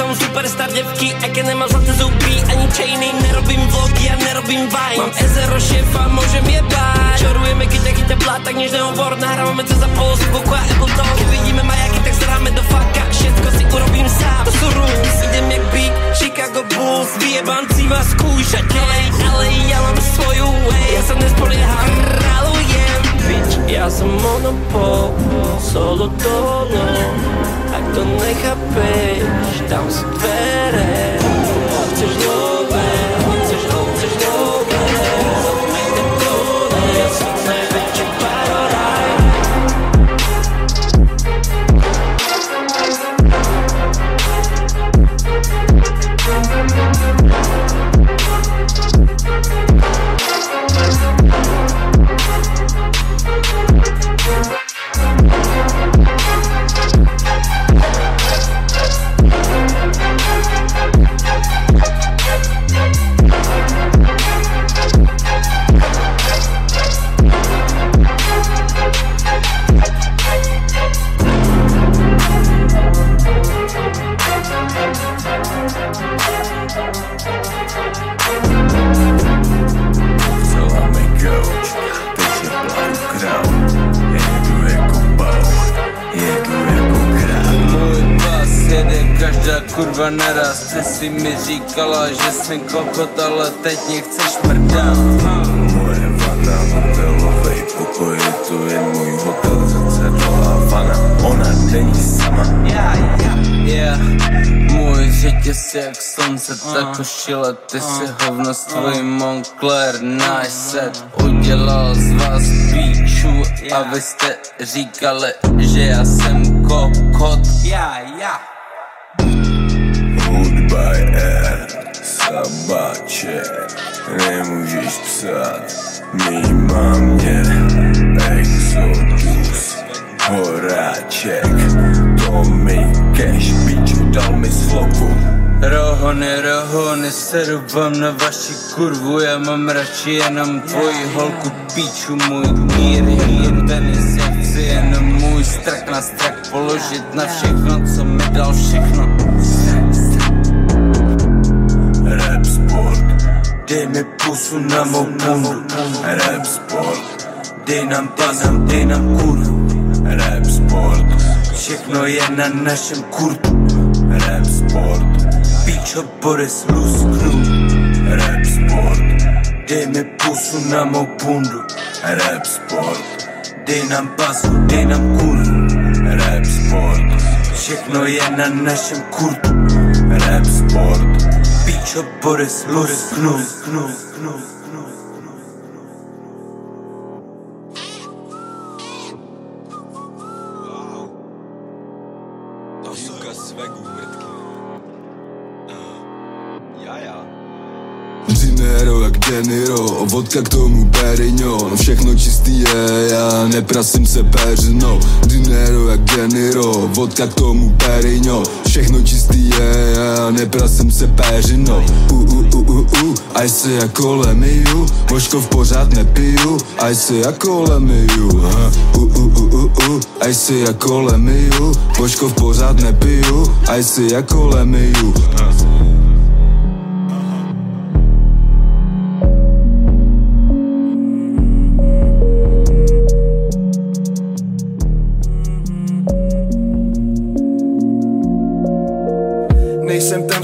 Są superstar dziewki Jakie nie ma żadne zubi ani chainy Nie robím vlogy, ja nerobím vine. Mám ezero šefa, môžem jebať Čorujeme kyte, kyte blát, tak než nehovor Nahrávame to za pol zvuku a Apple Talk. Keď vidíme majaky, tak zráme do faka Všetko si urobím sám, to sú rules Idem jak big Chicago Bulls Vyjebanci vás skúšať LA, LA, ja mám svoju way sa nespolieham, kráľujem Ja som monopol Solo dolo Ak to nechápeš, tam sú dvere kurva naraz Ty si mi říkala, že jsem kokot, ale teď mě chceš mrdat. Moje vana, hotelovej pokoj Je tu jen můj hotel, zrcadlo a vana. Ona není sama. Yeah. Můj řetěz jak slunce, tak košile Ty si hovno s tvojím Moncler Nice set. Udělal z vás píčů A vy jste říkali, že já jsem kokot. Hudba je sabáček Nemůžeš psát. Mý mámě Exodus Horáček. To mi cash Piču dal mi sloku. Rohony, rohony, seru vám na vaši kurvu. Já mám radši jenom tvoji holku píču Můj mír je jen tenis, já chci jenom můj strach na strach Položit na všechno, co mi dal všechno mi pusu na mou pundu Rap sport. Bazam, dej nám kurvu Rap sport. Všechno je na našem kurtu Rap sport. Píčo Boris lusknu Rap sport. Dej mi pusu na mou pundu Rap sport. Dej nám basu, dej nám Rap sport Všechno je na našem Rap sport Píčo Boris lusknu Výuka svegu, mrtky. Deniro, vodka k tomu Perignon. Všechno čistý je, já neprasím se peřinou Dinero jak Deniro, vodka k tomu Perignon. Všechno čistý je, já neprasím se peřinou u, u, u, u, u, Aj se jako lemiju, voško v pořád nepiju Aj se jako lemiju, u, u, u, u, u, Aj se jako lemiju, voško v pořád nepiju Aj se jako lemiju. Nejsem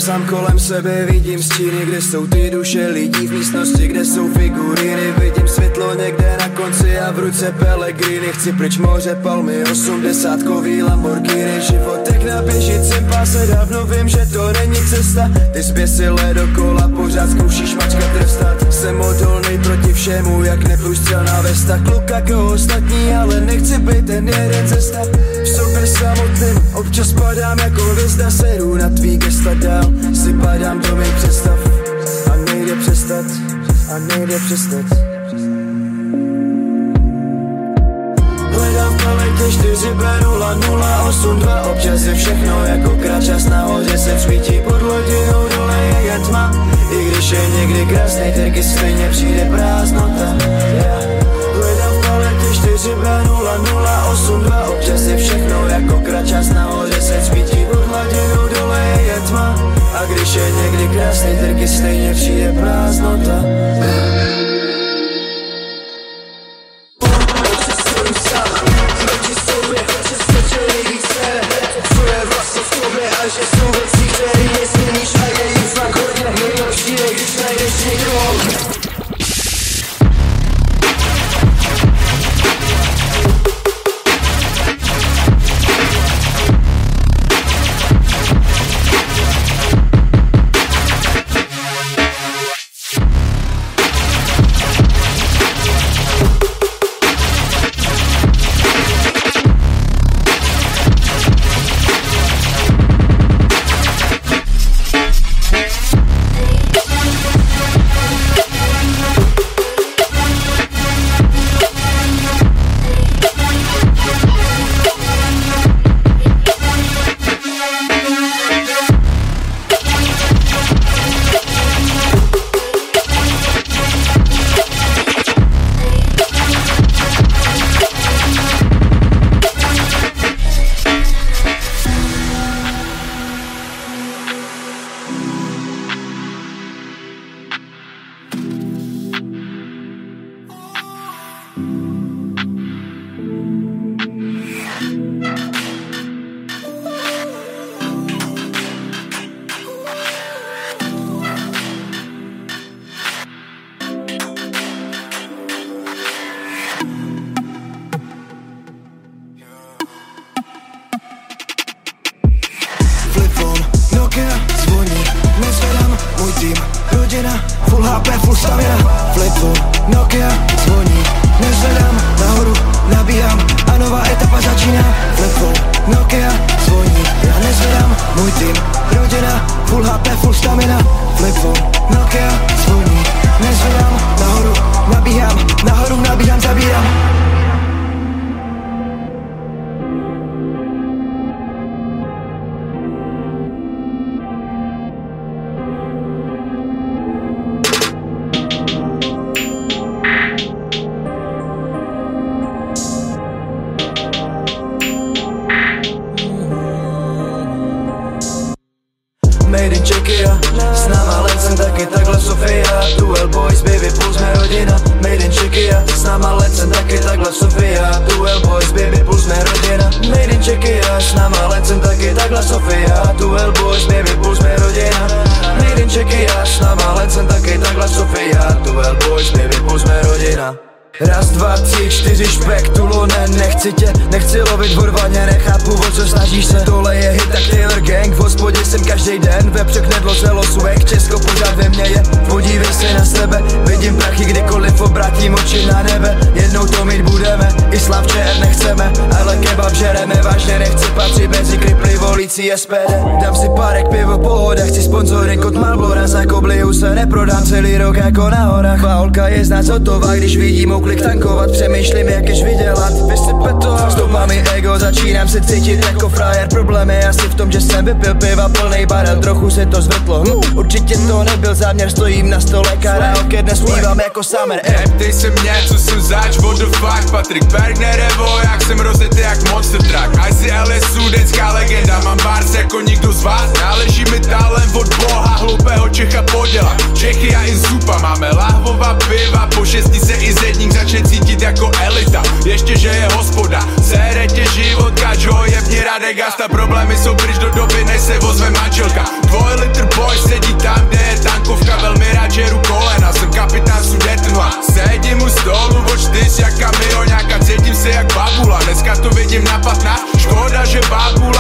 sám kolem sebe, vidím stíny, kde jsou ty duše lidí v místnosti, kde jsou figuríny Vidím světlo někde na konci a v ruce Pellegrini. Chci pryč moře, palmy, osmdesátkový Lamborghini. Život jak na běžícím páse, dávno vím, že to není cesta. Ty zběsilé dokola, pořád zkoušíš mačka trestat Jsem odolný proti všemu, jak neprůstřelná vesta Kluk jako ostatní, ale nechci být ten jeden cesta. V sobě sám Občas padám jako hvězda, seru na tvý gesta dál. Si padám do mých představ. A nejde přestat, a nejde přestat paletě 4 B 0 0 8 2 Občas je všechno jako kračas nahoře se svítí pod lodinou dole je jen tma I když je někdy krásný, taky stejně přijde prázdnota yeah. Hledám v paletě 4 B 0 0 8 2 Občas je všechno jako kračas nahoře se svítí pod hladinou dole je jen tma A když je někdy krásný, taky stejně přijde prázdnota yeah. made in Czechia. S náma let jsem taky takhle Sofia. Duel Boys, baby, plus mé rodina Made in Czechia. S náma let jsem taky takhle Sofia. Duel Boys, baby, plus mé rodina Made in Czechia. S náma let jsem taky takhle Sofia. Duel Boys, baby, plus mé rodina Made in Czechia. S náma let jsem taky takhle Sofia. Duel Boys, baby, plus mé rodina. Raz, dva, tři, čtyři, špek, tulone, nechci tě, nechci lovit odvaně, nechápu, o co snažíš se. Tohle je hit, a Taylor Gang, v hospodě jsem každý den, ve překnedlo se losuvek, Česko pořád ve mně je. Podívej se na sebe, vidím prachy, kdykoliv obratím oči na nebe. Jednou to mít budeme, i slavče nechceme, ale kebab žereme, vážně nechci patřit mezi SPD. Dám si párek pivo, pohoda, chci sponzoring od Malbora Za koblihu se neprodám celý rok jako na horách. Válka je znát hotová, když vidím uklik tankovat Přemýšlím jak jež vydělat, vysype to Stoupá mi ego, začínám se cítit jako frajer. Problém je asi v tom, že jsem vypil piva plný barel Trochu se to zvrtlo, hm, určitě to nebyl záměr Stojím na stole karaoke, dnes zpívám jako summer. Eh. Neptej se mě, co jsem zač, what the fuck Patrik Bergner, Evo, jak jsem rozjetý jak monster truck ICLSU, denská legenda, mám bars jako nikdo z vás. Náleží mi talent od boha, hlupého Čecha poděla. Čechy a i zupa, máme lahvová piva. Po šestí se i zedník začne cítit jako elita. Ještě že je hospoda, sere tě život, kačo, jebni Radek Gasta. Problémy jsou pryč do doby, než se vozve manželka. Dvoj litr boy sedí tam, kde je tankovka. Velmi rád žeru kolena, jsem kapitán Sudetenla. Sedím u stolu, od čtyř jak kamioňáka Cítím se jak babula, dneska to vidím na 15 Škoda, že babula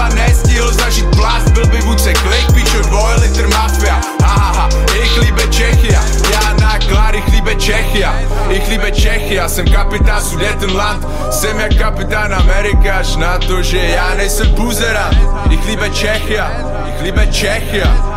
líbe Čechia Jsem kapitán Sudetenland. Jsem jak kapitán Amerika Až na to, že já nejsem buzerant Ich líbe Čechia, ich líbe Čechia